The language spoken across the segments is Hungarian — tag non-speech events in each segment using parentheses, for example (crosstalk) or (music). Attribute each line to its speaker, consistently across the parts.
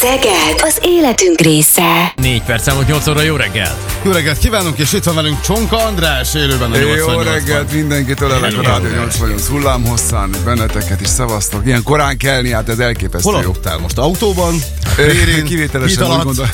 Speaker 1: Szeged az életünk része.
Speaker 2: 4 perc elmúlt 8 óra, jó reggel!
Speaker 3: Jó reggelt kívánunk, és itt van velünk Csonka András, élőben a
Speaker 4: Jó
Speaker 3: 88
Speaker 4: reggelt mindenkit ölelek a Rádió 88 hullámhosszán, benneteket is szevasztok. Ilyen korán kelni, hát ez elképesztő
Speaker 3: Hol
Speaker 4: jó.
Speaker 3: most? Autóban? Térin?
Speaker 4: Kivételesen úgy gondolom,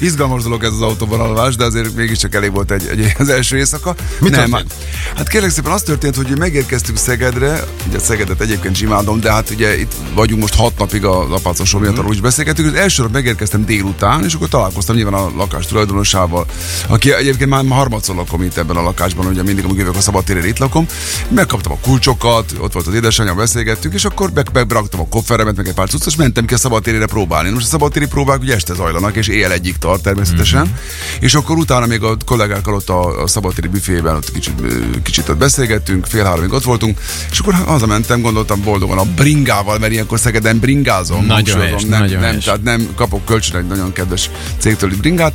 Speaker 4: izgalmas dolog ez az autóban alvás, de azért mégiscsak elég volt egy, egy az első éjszaka.
Speaker 3: Mi
Speaker 4: Nem,
Speaker 3: történt?
Speaker 4: Hát kérlek szépen az történt, hogy megérkeztünk Szegedre, ugye Szegedet egyébként imádom, de hát ugye itt vagyunk most hat napig a apácosom miatt, arról is beszélgetünk. Az első nap megérkeztem délután, és akkor találkoztam nyilván a lakás tulajdonosával, aki egyébként már harmadszor lakom itt ebben a lakásban, ugye mindig, amikor jövök a szabadtérre itt lakom. Megkaptam a kulcsokat, ott volt az édesanyja, beszélgettünk, és akkor beraktam a kofferemet, meg egy pár cuccot, és mentem ki a szabadtérére próbálni. Most a szabadtéri próbák ugye este zajlanak, és éjjel egyik tart természetesen. Mm-hmm. És akkor utána még a kollégákkal ott a, a szabadtéri büfében ott kicsit, kicsit ott beszélgettünk, fél háromig ott voltunk, és akkor hazamentem, gondoltam boldogan a bringával, mert ilyenkor Szegeden bringázom.
Speaker 2: Nagyon helyes,
Speaker 4: nem,
Speaker 2: nagyon
Speaker 4: nem,
Speaker 2: helyes.
Speaker 4: tehát nem kapok kölcsön egy nagyon kedves cégtől itt bringát,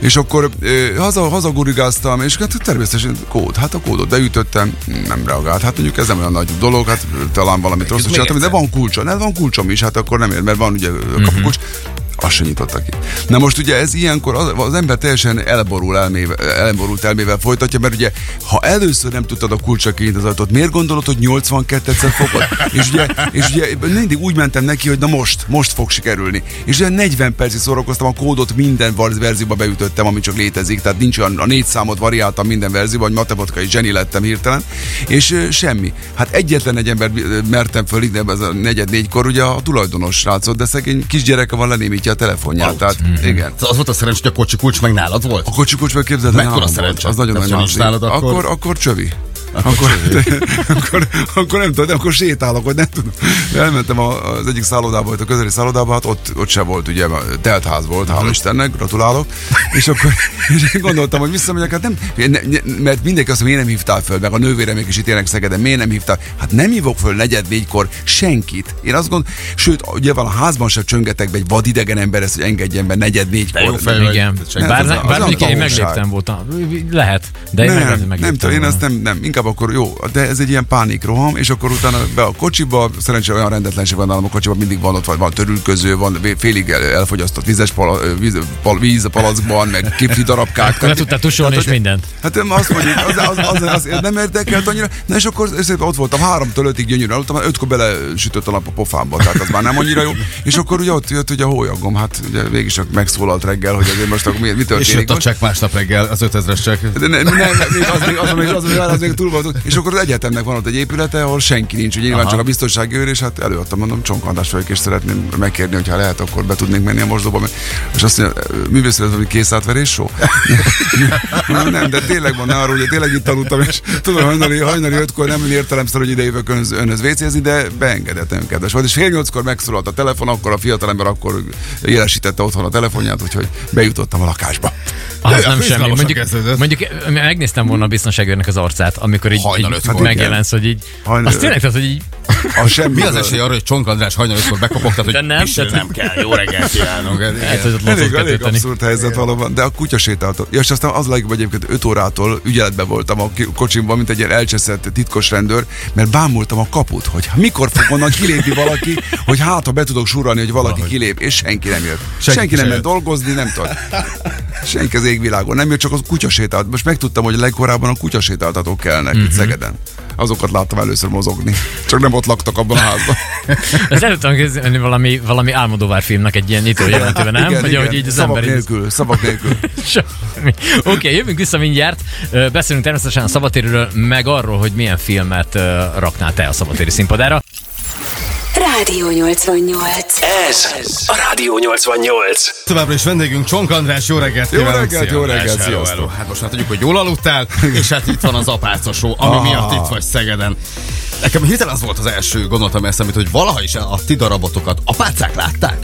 Speaker 4: és akkor ö, haza, hazagurigáztam, és hát természetesen kód, hát a kódot beütöttem, nem reagált. Hát mondjuk ez nem olyan nagy dolog, hát talán valamit rosszul csináltam, de van kulcsom, de van kulcsom is, hát akkor nem ér, mert van ugye
Speaker 2: Mhm.
Speaker 4: kapukulcs. Azt se nyitottak ki. Na most ugye ez ilyenkor az, az ember teljesen elborul elmével, elborult elmével folytatja, mert ugye ha először nem tudtad a kulcsa ajtót, miért gondolod, hogy 82-szer fogod? és, ugye, és ugye mindig úgy mentem neki, hogy na most, most fog sikerülni. És ugye 40 percig szórakoztam, a kódot minden verzióba beütöttem, ami csak létezik, tehát nincs olyan, a négy számot variáltam minden verzióban, hogy matematikai zseni lettem hirtelen, és semmi. Hát egyetlen egy ember mertem föl, de ez a negyed négykor ugye a tulajdonos srácot, de szegény kisgyereke van, lenémítja a telefonját. Tehát igen.
Speaker 3: Az volt a szerencsé, hogy a kocsi kulcs meg nálad volt?
Speaker 4: A kocsi kulcs meg képzeld, el,
Speaker 3: Mekkora szerencse?
Speaker 4: Az nagyon nagy nálad,
Speaker 3: nálad, akkor-
Speaker 4: akkor, akkor csövi. Akkor, (laughs) akkor, akkor, nem tudom, akkor sétálok, hogy nem tudom. Elmentem a- az egyik szállodába, a közeli szállodába, hát ott, ott se volt, ugye, telt ház volt, hála Istennek, gratulálok. És akkor (laughs) és én gondoltam, hogy visszamegyek, hát nem, ne, ne, mert mindenki azt mondja, miért nem hívtál föl, meg a nővérem is itt élnek Szegeden, miért nem hívtál? Hát nem hívok föl negyed négykor senkit. Én azt gondolom, sőt, ugye van a házban sem csöngetek be egy vadidegen ember ezt, hogy engedjen be negyed négykor.
Speaker 3: jó fej vagy.
Speaker 2: Igen.
Speaker 3: Csak
Speaker 2: Bár,
Speaker 4: az a-
Speaker 2: bár,
Speaker 4: az
Speaker 2: bár
Speaker 4: a
Speaker 2: mondjuk én
Speaker 4: tanulság.
Speaker 2: megléptem voltam. Lehet, de én
Speaker 4: nem,
Speaker 2: meg lehet, hogy
Speaker 4: nem,
Speaker 2: megléptem
Speaker 4: tudom, én
Speaker 2: volna.
Speaker 4: ezt nem, nem, inkább akkor jó, de ez egy ilyen pánikroham, és akkor utána be a kocsiba, szerencsére olyan rendetlenség van nálam a kocsiba, mindig van ott, van, van törülköző, van félig el- elfogyasztott vízes pala, víz, pal, víz a palackban, meg kifli darabkák.
Speaker 2: Le tudtál tusolni és mindent.
Speaker 4: Hát nem, azt mondjuk, az, az, az, az, az nem érdekelt annyira. Na és akkor ott voltam, háromtól ötig gyönyörűen aludtam, már ötkor bele sütött a nap a pofámba, tehát az már nem annyira jó. És akkor ugye ott jött ugye a hólyagom, hát ugye végig csak megszólalt reggel, hogy azért most akkor mi, mi
Speaker 3: És
Speaker 4: történik
Speaker 3: jött a csekk másnap reggel, az 5000-es csekk.
Speaker 4: De ne, nem, nem, még az, még, az, még, az, még, az még túl volt. És akkor az egyetemnek van ott egy épülete, ahol senki nincs. Ugye nyilván
Speaker 3: Aha.
Speaker 4: csak a biztonsági őr, és hát előadtam, mondom, csonkandás vagyok, és szeretném megkérni, hogyha lehet, akkor be tudnék menni a mosdóba. mert- És azt mondja, művészet, ez valami készátverés show? (laughs) nem, nem, de tényleg van, arról, hogy tényleg itt tanultam, és tudom, hajnali, hajnali ötkor nem értelemszer, hogy ide jövök önhöz, önhöz vécézni, de beengedett, nagyon kedves volt. És fél nyolckor megszólalt a telefon, akkor a fiatalember akkor jelesítette otthon a telefonját, úgyhogy bejutottam a lakásba.
Speaker 2: Az
Speaker 3: Jaj, (laughs)
Speaker 2: nem semmi. Mondjuk, mondjuk megnéztem volna a biztonságőrnek az arcát, amikor így,
Speaker 3: Hajnal
Speaker 2: így
Speaker 3: ötkor.
Speaker 2: megjelensz, hogy így.
Speaker 4: Hajnal
Speaker 2: Az tényleg, tehát, hogy így.
Speaker 4: A semmi.
Speaker 3: Mi az esély arra, hogy Csonka András hajnal ötkor bekopogtat, hogy
Speaker 2: De nem, tehát-
Speaker 3: nem kell, jó reggelt kívánok.
Speaker 2: Hogy
Speaker 4: Elég, elég abszurd helyzet valóban, de a kutya sétáltott. Ja, és aztán az a legjobb egyébként 5 órától ügyeletben voltam a kocsimban, mint egy ilyen elcseszett titkos rendőr, mert bámultam a kaput, hogy mikor fog onnan kilépni valaki, hogy hát, ha be tudok surrani, hogy valaki kilép, és senki nem jött. Senki, senki nem jött. dolgozni, nem tud. Senki az égvilágon nem jött, csak az kutya sétált. Most megtudtam, hogy legkorábban a kutya sétáltatók kellnek
Speaker 2: Mhm.
Speaker 4: itt Szegeden. Azokat láttam először mozogni. Csak nem ott laktak abban a házban. (laughs)
Speaker 2: Ez el tudom képzelni valami, valami Álmodóvár filmnek egy ilyen nyitó jelentőben, nem?
Speaker 4: igen,
Speaker 2: hogy
Speaker 4: igen.
Speaker 2: ahogy így az
Speaker 4: szavak
Speaker 2: ember így...
Speaker 4: nélkül, szavak nélkül. (laughs)
Speaker 2: Oké, okay, jövünk vissza mindjárt. Beszélünk természetesen a szabadtérről, meg arról, hogy milyen filmet raknál te a szabadtéri színpadára.
Speaker 1: Rádió 88.
Speaker 5: Ez a Rádió 88.
Speaker 3: Továbbra is vendégünk Csonk András, jó reggelt
Speaker 4: Jó reggelt,
Speaker 3: Szia,
Speaker 4: jó reggelt,
Speaker 3: hello,
Speaker 4: sziasztok.
Speaker 3: hello. Hát most már tudjuk, hogy jól aludtál, és hát itt van az apáca show, ami
Speaker 4: Ah.
Speaker 3: miatt itt vagy Szegeden. Nekem hirtelen az volt az első gondolatom eszembe, hogy valaha is a ti darabotokat apácák látták?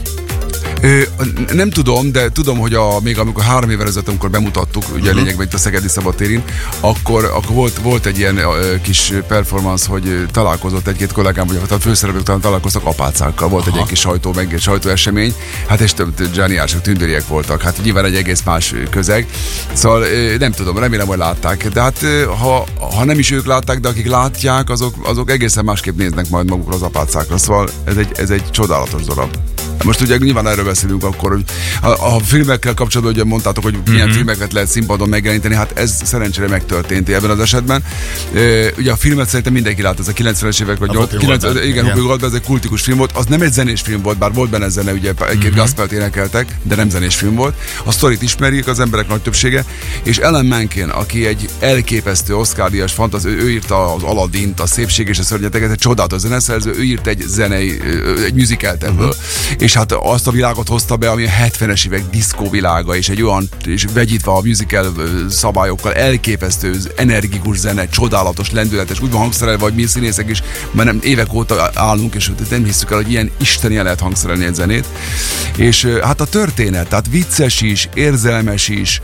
Speaker 4: Nem tudom, de tudom, hogy a, még amikor három évvel ezelőtt, amikor bemutattuk, ugye uh-huh. lényegben itt a Szegedi Szabadtérin, akkor, akkor volt, volt egy ilyen kis performance, hogy találkozott egy-két kollégám, vagy a főszereplők talán találkoztak apácákkal, volt egy ilyen kis sajtó, meg egy sajtóesemény, hát és több zsániások, tündériek voltak, hát nyilván egy egész más közeg. Szóval nem tudom, remélem, hogy látták, de hát ha, ha nem is ők látták, de akik látják, azok, azok egészen másképp néznek majd magukra az apácákra, szóval ez egy, ez egy csodálatos darab. Most ugye nyilván erről beszélünk akkor, hogy a, a filmekkel kapcsolatban ugye mondtátok, hogy milyen
Speaker 2: Mhm.
Speaker 4: filmeket lehet színpadon megjeleníteni, hát ez szerencsére megtörtént ebben az esetben. Ö, ugye a filmet szerintem mindenki lát, ez a 90-es évek vagy
Speaker 3: A
Speaker 4: 8,
Speaker 3: Whoopi
Speaker 4: 9,
Speaker 3: Goldberg,
Speaker 4: igen,
Speaker 3: igen.
Speaker 4: Goldberg, ez egy kultikus film volt, az nem egy zenés film volt, bár volt benne zene, ugye egy-két gospelt énekeltek, de nem zenés film volt. A sztorit ismerjük az emberek nagy többsége, és Ellen Menken, aki egy elképesztő Oscar-díjas fantaz, ő, ő írta az Aladdint, a Szépség és a Szörnyeteket, egy csodálatos zeneszerző, ő írt egy zenei, egy musicalt ebből. Uh-huh. És hát azt a világot hozta be, ami a 70-es évek diszkó világa, és egy olyan, és vegyítve a musical szabályokkal, elképesztő, energikus zene, csodálatos, lendületes, úgy van hangszerelve, hogy mi színészek is, mert nem évek óta állunk, és nem hiszük el, hogy ilyen isteni lehet hangszerelni egy zenét. És hát a történet, tehát vicces is, érzelmes is,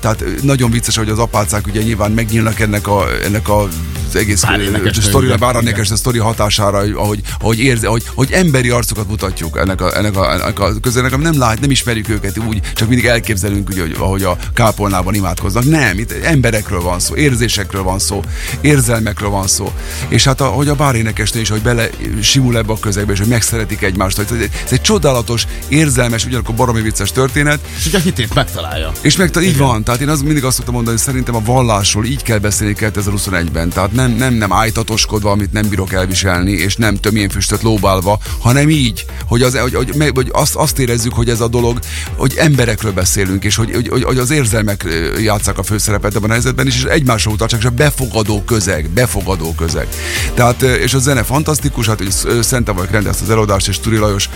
Speaker 4: tehát nagyon vicces, hogy az apácák ugye nyilván megnyílnak ennek a, ennek a az egész
Speaker 3: Bárénekes
Speaker 4: sztori,
Speaker 3: könyvben,
Speaker 4: bárénekes a sztori hatására, hogy- ahogy, ahogy, érze, hogy, hogy emberi arcokat mutatjuk ennek a, ennek a, ennek a közönnek, ami nem lát, nem ismerjük őket úgy, csak mindig elképzelünk, ugye, hogy, ahogy a kápolnában imádkoznak. Nem, itt emberekről van szó, érzésekről van szó, érzelmekről van szó. És hát, ahogy a bárénekesnél is, hogy bele simul ebbe a közegbe, és hogy megszeretik egymást. hogy Ez egy, ez egy csodálatos, érzelmes, ugyanakkor baromi vicces történet.
Speaker 3: És ugye a hitét megtalálja.
Speaker 4: És meg így van, tehát én az mindig azt szoktam mondani, hogy szerintem a vallásról így kell beszélni 2021-ben. Tehát nem, nem, nem ájtatoskodva, amit nem bírok elviselni, és nem tömjén füstöt lóbálva, hanem így, hogy, az, hogy, hogy, hogy azt, azt érezzük, hogy ez a dolog, hogy emberekről beszélünk, és hogy, hogy, hogy, az érzelmek játszák a főszerepet ebben a helyzetben is, és egymásra utaltság, és a befogadó közeg, befogadó közeg. Tehát, és a zene fantasztikus, hát hogy Sz- Szente vagy rendezte az előadást, és Turi Lajos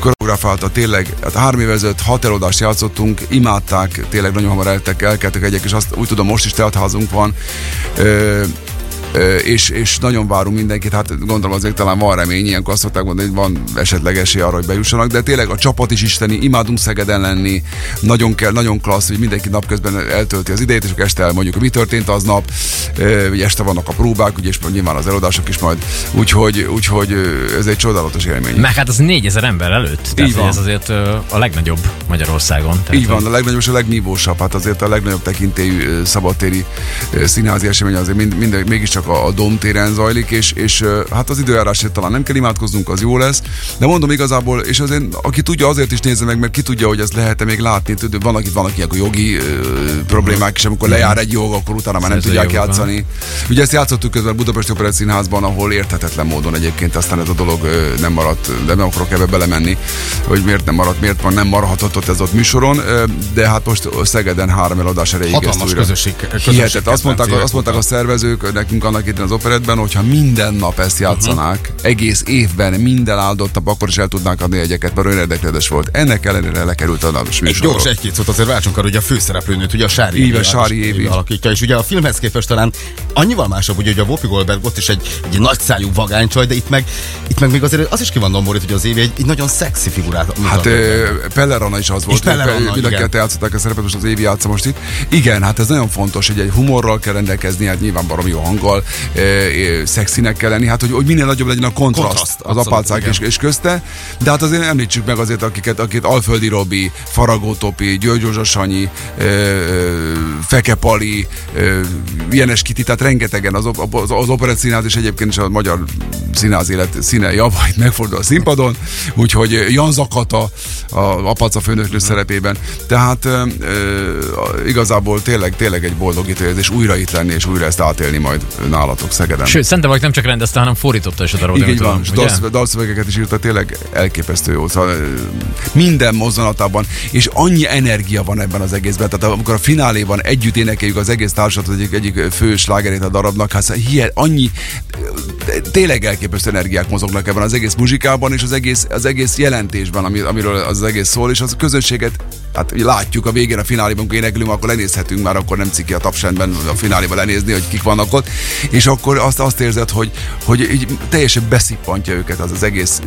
Speaker 4: koreografálta tényleg, hát három évvel ezelőtt hat előadást játszottunk, imádták, tényleg nagyon hamar eltek, elkeltek egyek, és azt úgy tudom, most is teltházunk van. Ö, és, és nagyon várunk mindenkit, hát gondolom azért talán van remény, ilyenkor azt szokták mondani, hogy van esetleg esély arra, hogy bejussanak, de tényleg a csapat is isteni, imádunk Szegeden lenni, nagyon kell, nagyon klassz, hogy mindenki napközben eltölti az idejét, és akkor este elmondjuk, hogy mi történt aznap, ugye este vannak a próbák, ugye, és nyilván az előadások is majd, úgyhogy, úgyhogy ez egy csodálatos élmény.
Speaker 2: Meg hát az 4000 ember előtt. Tehát,
Speaker 4: Így van.
Speaker 2: ez azért a legnagyobb Magyarországon. Tehát,
Speaker 4: Így van, a legnagyobb és a legnívósabb, hát azért a legnagyobb tekintélyű szabadtéri színházi esemény azért mind, mind, mégiscsak a, a Dom téren zajlik, és, és hát az időjárásért talán nem kell imádkoznunk, az jó lesz, de mondom igazából, és azért aki tudja, azért is nézze meg, mert ki tudja, hogy ezt lehet-e még látni, Tudod, vannak itt vannak ilyen jogi ö, problémák is, amikor lejár egy jog, akkor utána már nem tudják
Speaker 2: Szerzőjogok,
Speaker 4: játszani. Ugye ezt játszottuk közben a Budapesti Operett Színházban, ahol érthetetlen módon egyébként aztán ez a dolog ö, nem maradt, de nem akarok ebbe belemenni, hogy miért nem maradt, miért van, nem maradhatott ott ez ott műsoron, ö, de hát most Szegeden három eladás erejéig ezt
Speaker 3: Hatalmas
Speaker 4: újra.
Speaker 3: közösség-
Speaker 4: Hihetet. Azt mondták, azt mondták a szervezők nekünk annak idején az operetben, hogyha minden nap ezt játszanák, uh-huh. egész évben minden áldott nap, akkor is el tudnánk adni egyeket, mert olyan érdeklődés volt. Ennek ellenére lekerült a
Speaker 3: Egy
Speaker 4: műsorról.
Speaker 3: gyors egy-két szót azért váltsunk arra, hogy a főszereplőnőt, ugye a Sári Évi
Speaker 4: Sári Évi.
Speaker 3: alakítja, és ugye a filmhez képest talán annyival másabb, ugye, hogy a Whoopi Goldberg ott is egy, egy nagyszájú vagánycsaj, de itt meg, itt meg még azért az is ki van domborít, hogy az Évi egy, egy nagyon szexi figurát mutat
Speaker 4: Hát
Speaker 3: be.
Speaker 4: ö, Peller Anna is az volt.
Speaker 3: Peller Anna,
Speaker 4: Mind a
Speaker 3: igen.
Speaker 4: kettő játszották a szerepet, most az Évi játsza most itt. Igen, hát ez nagyon fontos, hogy egy humorral kell rendelkezni, hát nyilván baromi jó hanggal, ö, ö, szexinek kell lenni, hát hogy, hogy minél nagyobb legyen a kontraszt,
Speaker 3: Kontraszt,
Speaker 4: az apácák és, és közte. De hát azért említsük meg azért, akiket, akit Alföldi Robi, Faragó Topi, György Zsuzsa Sanyi, ö, ö, Feke Pali, ö, Jenes Kiti, tehát rengetegen az, az, az operett színház és egyébként is a magyar színház élet színe javait megfordul a színpadon, úgyhogy Jan Zakata a Apaca főnöklő szerepében. Tehát ö, ö, igazából tényleg, tényleg egy boldogító érzés újra itt lenni és újra ezt átélni majd nálatok Szegeden.
Speaker 2: Sőt, Szente vagy nem csak rendezte, hanem fordította is a darabot.
Speaker 4: Így van,
Speaker 2: tudom,
Speaker 4: dalszövegeket is írta, tényleg elképesztő jó. Szóval, minden mozzanatában, és annyi energia van ebben az egészben. Tehát amikor a fináléban együtt énekeljük az egész társat, egyik, egyik fő slágerét a darabnak, hát hihet, annyi, tényleg elképesztő energiák mozognak ebben az egész muzsikában, és az egész, az egész jelentésben, ami, amiről az egész szól, és az a közönséget Hát látjuk a végén a fináléban, amikor énekelünk, akkor lenézhetünk már, akkor nem ciki a tapsendben a fináléban lenézni, hogy kik vannak ott, és akkor azt, azt érzed, hogy, hogy így teljesen beszippantja őket az az egész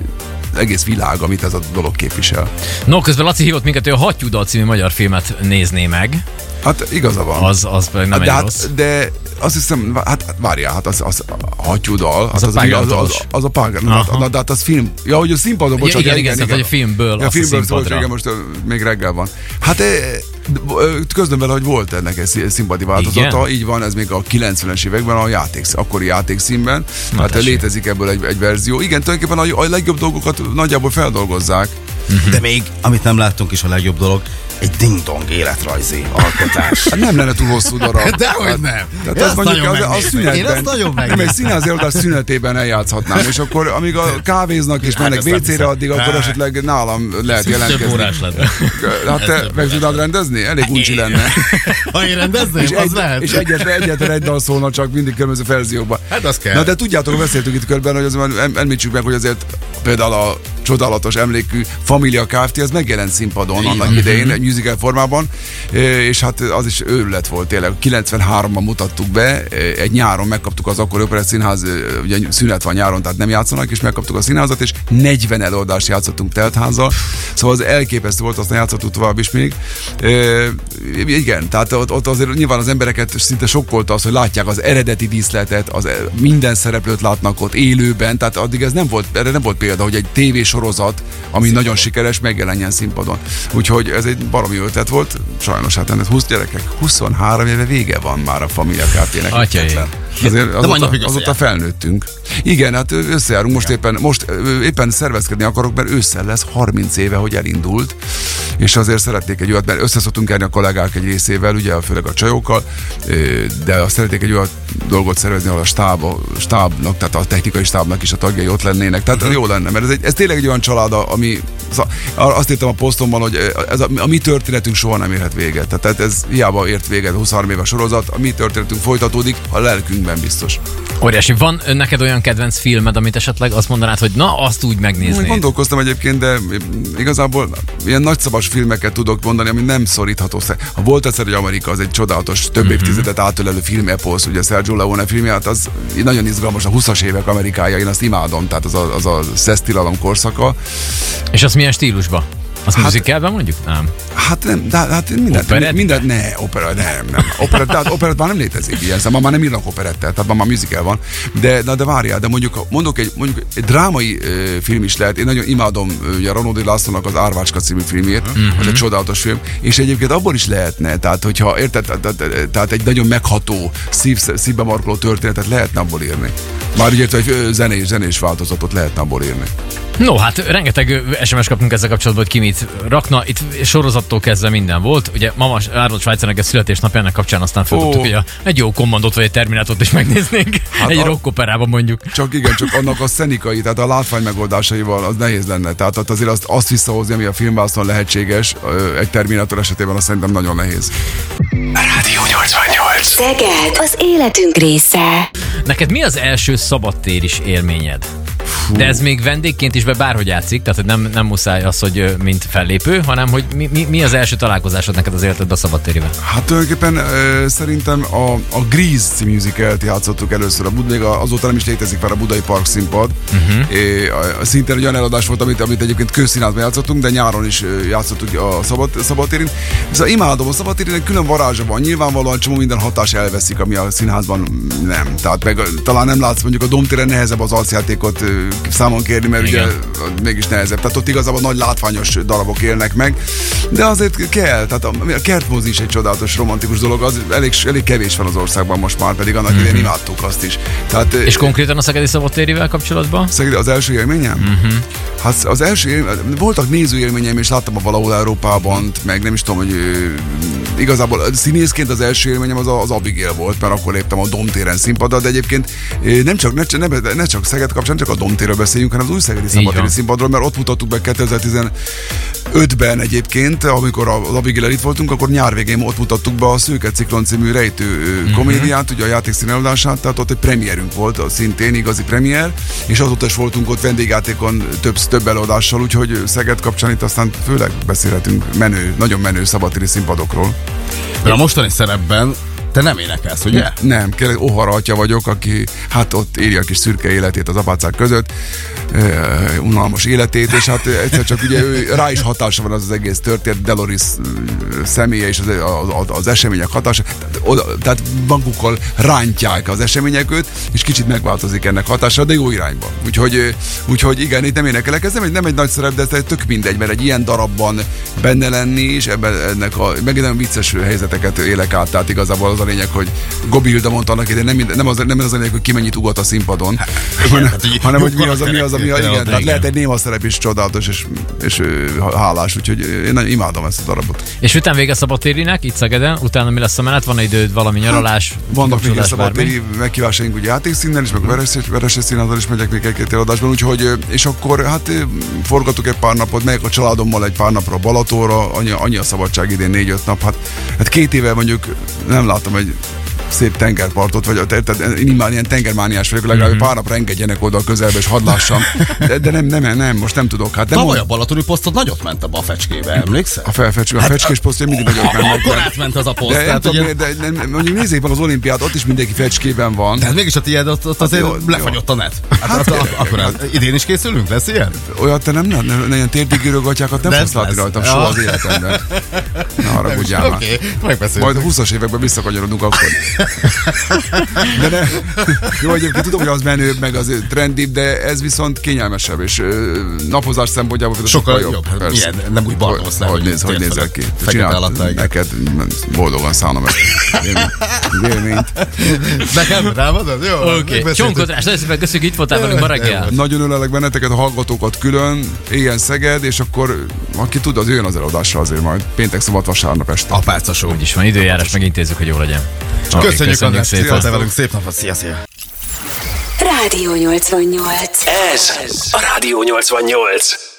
Speaker 4: egész világ, amit ez a dolog képvisel.
Speaker 2: No, közben Laci hívott minket, hogy a Hattyúdal című magyar filmet nézné meg.
Speaker 4: Hát igaza van.
Speaker 2: Az, az pedig nem
Speaker 4: de,
Speaker 2: egy
Speaker 4: hát,
Speaker 2: rossz.
Speaker 4: de azt hiszem, hát várjál, hát az, az a hattyúdal, hát
Speaker 2: a
Speaker 4: az, az, az, az, az a págán, na, de hát az film, ja, hogy a színpadon,
Speaker 2: Ja,
Speaker 4: bocsánat,
Speaker 2: igen, igen, tehát, hogy a filmből
Speaker 4: ja, a filmből
Speaker 2: színpadra.
Speaker 4: igen, most még reggel van. Hát eh, ö, közlöm vele, hogy volt ennek egy szí- színpadi változata,
Speaker 2: Igen?
Speaker 4: így van, ez még a 90-es években a játék, akkori játékszínben, hát létezik ebből egy, egy verzió. Igen, tulajdonképpen a, a legjobb dolgokat nagyjából feldolgozzák,
Speaker 3: De még, amit nem láttunk is a legjobb dolog, egy ding-dong életrajzi alkotás.
Speaker 4: Hát nem lenne túl hosszú darab. (laughs)
Speaker 3: Dehogy
Speaker 4: Hát-
Speaker 3: nem.
Speaker 4: Tehát
Speaker 3: Én
Speaker 4: az
Speaker 3: azt
Speaker 4: mondjuk az, az
Speaker 3: megnézném.
Speaker 4: szünetben.
Speaker 3: Én azt nagyon
Speaker 4: Nem, egy előadás szünetében eljátszhatnám, és akkor amíg a (laughs) kávéznak és
Speaker 3: Hát
Speaker 4: mennek WC-re addig, akkor
Speaker 3: Hát.
Speaker 4: esetleg nálam lehet
Speaker 3: Több
Speaker 4: jelentkezni.
Speaker 3: órás lenne.
Speaker 4: Hát te meg tudnád rendezni? Elég uncsi lenne. (laughs)
Speaker 3: Ha én rendezném,
Speaker 4: És,
Speaker 3: az
Speaker 4: egy,
Speaker 3: lehet.
Speaker 4: és egyetlen, egyetlen egy dal szólna csak mindig különböző verziókban.
Speaker 3: Hát az kell.
Speaker 4: Na de tudjátok, beszéltünk itt körben, hogy azért em- említsük meg, hogy azért például a csodálatos emlékű Familia Kft. az megjelent színpadon annak idején, egy musical formában, és hát az is őrület volt tényleg. 93-ban mutattuk be, egy nyáron megkaptuk az akkori operett színház, ugye szünet van nyáron, tehát nem játszanak, és megkaptuk a színházat, és 40 előadást játszottunk teltházzal, szóval az elképesztő volt, aztán játszottunk tovább is még. E, igen, tehát ott, ott azért nyilván az embereket szinte sokkolta az, hogy látják az eredeti díszletet, az minden szereplőt látnak ott élőben, tehát addig ez nem volt, erre nem volt példa, hogy egy tévésorozat, ami nagyon sikeres, megjelenjen színpadon. Úgyhogy ez egy baromi ötlet volt, sajnos hát ennek 20 gyerekek, 23 éve vége van már a Familia Kft-nek. Azért azóta, azóta felnőttünk. Igen, hát összejárunk most éppen, most éppen szervezkedni akarok, mert ősszel lesz 30 éve, hogy elindult, és azért szeretnék egy olyat, mert összeszoktunk járni a kollégák egy részével, ugye főleg a csajokkal, de azt szeretnék egy olyan dolgot szervezni, ahol a stáb, a stábnak, tehát a technikai stábnak is a tagjai ott lennének. Tehát
Speaker 3: Mhm.
Speaker 4: jó lenne, mert ez, egy, ez tényleg egy olyan család, ami azt írtam a posztomban, hogy ez a, a mi történetünk soha nem érhet véget. Tehát- ez hiába ért véget 23 éves sorozat, a mi történetünk folytatódik, a lelkünkben biztos.
Speaker 2: Óriási. Van neked olyan kedvenc filmed, amit esetleg azt mondanád, hogy na, azt úgy megnéznéd?
Speaker 4: Gondolkoztam egyébként, de igazából ilyen nagyszabas filmeket tudok mondani, ami nem szorítható. Ha volt egyszer egy Amerika, az egy csodálatos, több
Speaker 2: Mhm.
Speaker 4: évtizedet átölelő film eposz, ugye Sergio Leone filmje, hát az nagyon izgalmas, a 20-as évek Amerikája, én azt imádom, tehát az a, az a szesztilalom korszaka.
Speaker 2: És az milyen stílusban? Az hát, musicalben mondjuk? Nem.
Speaker 4: Hát nem, de hát mindent,
Speaker 2: Operett?
Speaker 4: mindent, ne, opera, nem, nem. Operett, tehát operett már nem létezik ilyen, szóval már nem írnak operettet, tehát már, már musical van. De, na, de várjál, de mondjuk, mondok egy, mondjuk egy drámai ö, film is lehet, én nagyon imádom ugye Ronaldi Lászlónak az Árvácska című filmjét, uh-huh. az egy csodálatos film, és egyébként abból is lehetne, tehát hogyha érted, tehát, egy nagyon megható, szív, szívbe markoló történetet lehetne abból írni. Már értem, hogy zenés, zenés változatot lehetne abból írni.
Speaker 2: No, hát rengeteg SMS kaptunk ezzel kapcsolatban, hogy ki mit rakna. Itt sorozattól kezdve minden volt. Ugye mama Arnold Schwarzenegger születésnapjának kapcsán aztán feldobtuk,
Speaker 4: Ó.
Speaker 2: hogy a- egy jó kommandot vagy egy terminátort is megnéznénk. Hát egy
Speaker 4: a-
Speaker 2: rock operában mondjuk.
Speaker 4: Csak igen, csak annak a szenikai, tehát a látvány megoldásaival az nehéz lenne. Tehát ott azért azt, azt visszahozni, ami a filmvászon lehetséges, egy Terminátor esetében azt szerintem nagyon nehéz.
Speaker 5: Rádió 88.
Speaker 1: Szeged az életünk része.
Speaker 2: Neked mi az első szabadtéris élményed? De ez még vendégként is be bárhogy játszik, tehát nem, nem muszáj az, hogy mint fellépő, hanem hogy mi, mi, mi az első találkozásod neked az életedben a szabadtérivel?
Speaker 4: Hát tulajdonképpen ö, szerintem a, a Grease című musicalt játszottuk először a Bud, még a- azóta nem is létezik már a Budai Park színpad. Uh-huh. É, szintén egy olyan eladás volt, amit, amit egyébként közszínházban játszottunk, de nyáron is játszottuk a szabad, szabadtérin. Szóval imádom, a szabadtérin egy külön varázsa van. Nyilvánvalóan csomó minden hatás elveszik, ami a színházban nem. Tehát meg, talán nem látsz mondjuk a domtéren nehezebb az arcjátékot számon kérni, mert
Speaker 2: Igen.
Speaker 4: ugye mégis nehezebb. Tehát ott igazából nagy látványos darabok élnek meg, de azért kell. Tehát a, a kertmozi is egy csodálatos romantikus dolog, az elég, elég kevés van az országban most már, pedig annak idején imádtuk azt is. Tehát,
Speaker 2: És konkrétan a Szegedi Szabadtérivel kapcsolatban?
Speaker 4: Szegedi az első élményem? Uh-huh. Hát az első élmény, voltak nézőélményeim, és láttam a valahol Európában, meg nem is tudom, hogy igazából színészként az első élményem az az Abigail volt, mert akkor léptem a Domtéren színpadra, de egyébként nem csak, ne, ne, ne csak Szeged kapcsán, csak a Domtérről beszéljünk, hanem az új Szegedi Szabadtéri színpadról, mert ott mutattuk be 2015-ben egyébként, amikor az Abigail itt voltunk, akkor nyár végén ott mutattuk be a Szőke Ciklon című rejtő komédiát, ugye a játék színelődását, tehát ott egy premierünk volt, szintén igazi premier, és azóta is voltunk ott vendégjátékon több, több előadással, úgyhogy Szeged kapcsán itt aztán főleg beszélhetünk menő, nagyon menő szabadtéri színpadokról.
Speaker 3: De a mostani szerepben te nem énekelsz, ugye?
Speaker 4: Nem, kérlek, Ohara atya vagyok, aki hát ott éli a kis szürke életét az apácák között, uh, unalmas életét, és hát egyszer csak ugye ő, rá is hatása van az az egész történet, Deloris ö, személye és az, az, az események hatása, tehát, oda, tehát bankukkal rántják az események őt, és kicsit megváltozik ennek hatása, de jó irányba. Úgyhogy, ö, úgyhogy igen, itt nem énekelek, ez nem egy, nem egy nagy szerep, de ez tök mindegy, mert egy ilyen darabban benne lenni, és ebben ennek a, meg nem vicces helyzeteket élek át, tehát igazából az a lényeg, hogy Gobi Hilda mondta annak idején, nem, nem, az, nem az a lényeg, hogy ki mennyit ugat a színpadon, (laughs) hanem,
Speaker 3: hát
Speaker 4: hanem hogy mi az, mi az, ami a, igen, tehát
Speaker 3: igen.
Speaker 4: lehet egy néma szerep is csodálatos és, és hálás, úgyhogy én nagyon imádom ezt a darabot.
Speaker 2: És után vége szabadtérinek, itt Szegeden, utána mi lesz a menet? Van időd valami nyaralás?
Speaker 4: Vannak még szabadtéri meghívásaink ugye játékszínnel is, meg Veres- Vereses színházal is megyek még egy-két előadásban, úgyhogy, és akkor hát ö, forgatok egy pár napot, megyek a családommal egy pár napra Balatóra, annyi, annyi a szabadság idén négy-öt nap, hát, hát két éve mondjuk nem láttam egy szép tengerpartot, vagy tehát én már ilyen tengermániás vagyok, legalább
Speaker 3: Mhm.
Speaker 4: pár napra engedjenek oda a közelbe, és hadd lássam. De, de nem, nem, nem, most nem tudok. Hát nem
Speaker 3: Tavaly a Balatoni posztod nagyot ment a fecskébe, emlékszel?
Speaker 4: a, felfecskés, a fecskés posztja mindig nagyot mennek.
Speaker 3: Akkor átment az a poszt.
Speaker 4: De, nem
Speaker 3: tehát,
Speaker 4: tudom,
Speaker 3: ugye,
Speaker 4: de, de, mondjuk nézzék meg az olimpiát, ott is mindenki fecskében van.
Speaker 3: de hát mégis a tiéd ott, ott azért
Speaker 4: jó,
Speaker 3: lefagyott a net. Hát, hát, hát, akkor hát, idén is készülünk, lesz ilyen?
Speaker 4: Olyat te nem, nem, nem, nem ilyen térdigőrögatyákat nem
Speaker 3: Nem
Speaker 4: fogsz látni rajtam soha az életemben. Ne haragudjál már. Majd a 20-as években visszakanyarodunk akkor. De ne, jó, egyébként tudom, hogy az menőbb, meg az trendibb, de ez viszont kényelmesebb, és napozás szempontjából
Speaker 3: Sokkal
Speaker 4: sokkal
Speaker 3: jobb.
Speaker 4: jobb. Persze.
Speaker 3: milyen, nem úgy le,
Speaker 4: hogy,
Speaker 3: hogy
Speaker 4: néz, hogy nézel ki.
Speaker 3: Fekete
Speaker 4: Csináld, neked boldogan szállom ezt élményt.
Speaker 3: Nekem? Rámadod? Jó.
Speaker 2: Oké, okay. csonkodrás, nagyon szépen köszönjük, itt voltál velünk ma reggel.
Speaker 4: Nagyon ölelek benneteket, a hallgatókat külön, éjjel Szeged, és akkor aki tud, az jön az előadásra azért majd. Péntek, szombat, vasárnap este.
Speaker 3: Apáca show.
Speaker 2: Úgyis van időjárás, megintézzük, hogy jó legyen. Oké,
Speaker 3: Köszönjük, András,
Speaker 2: szépen.
Speaker 3: szépen. velünk. Szép napot, szia, szia.
Speaker 1: Rádió 88.
Speaker 5: Ez a Rádió 88.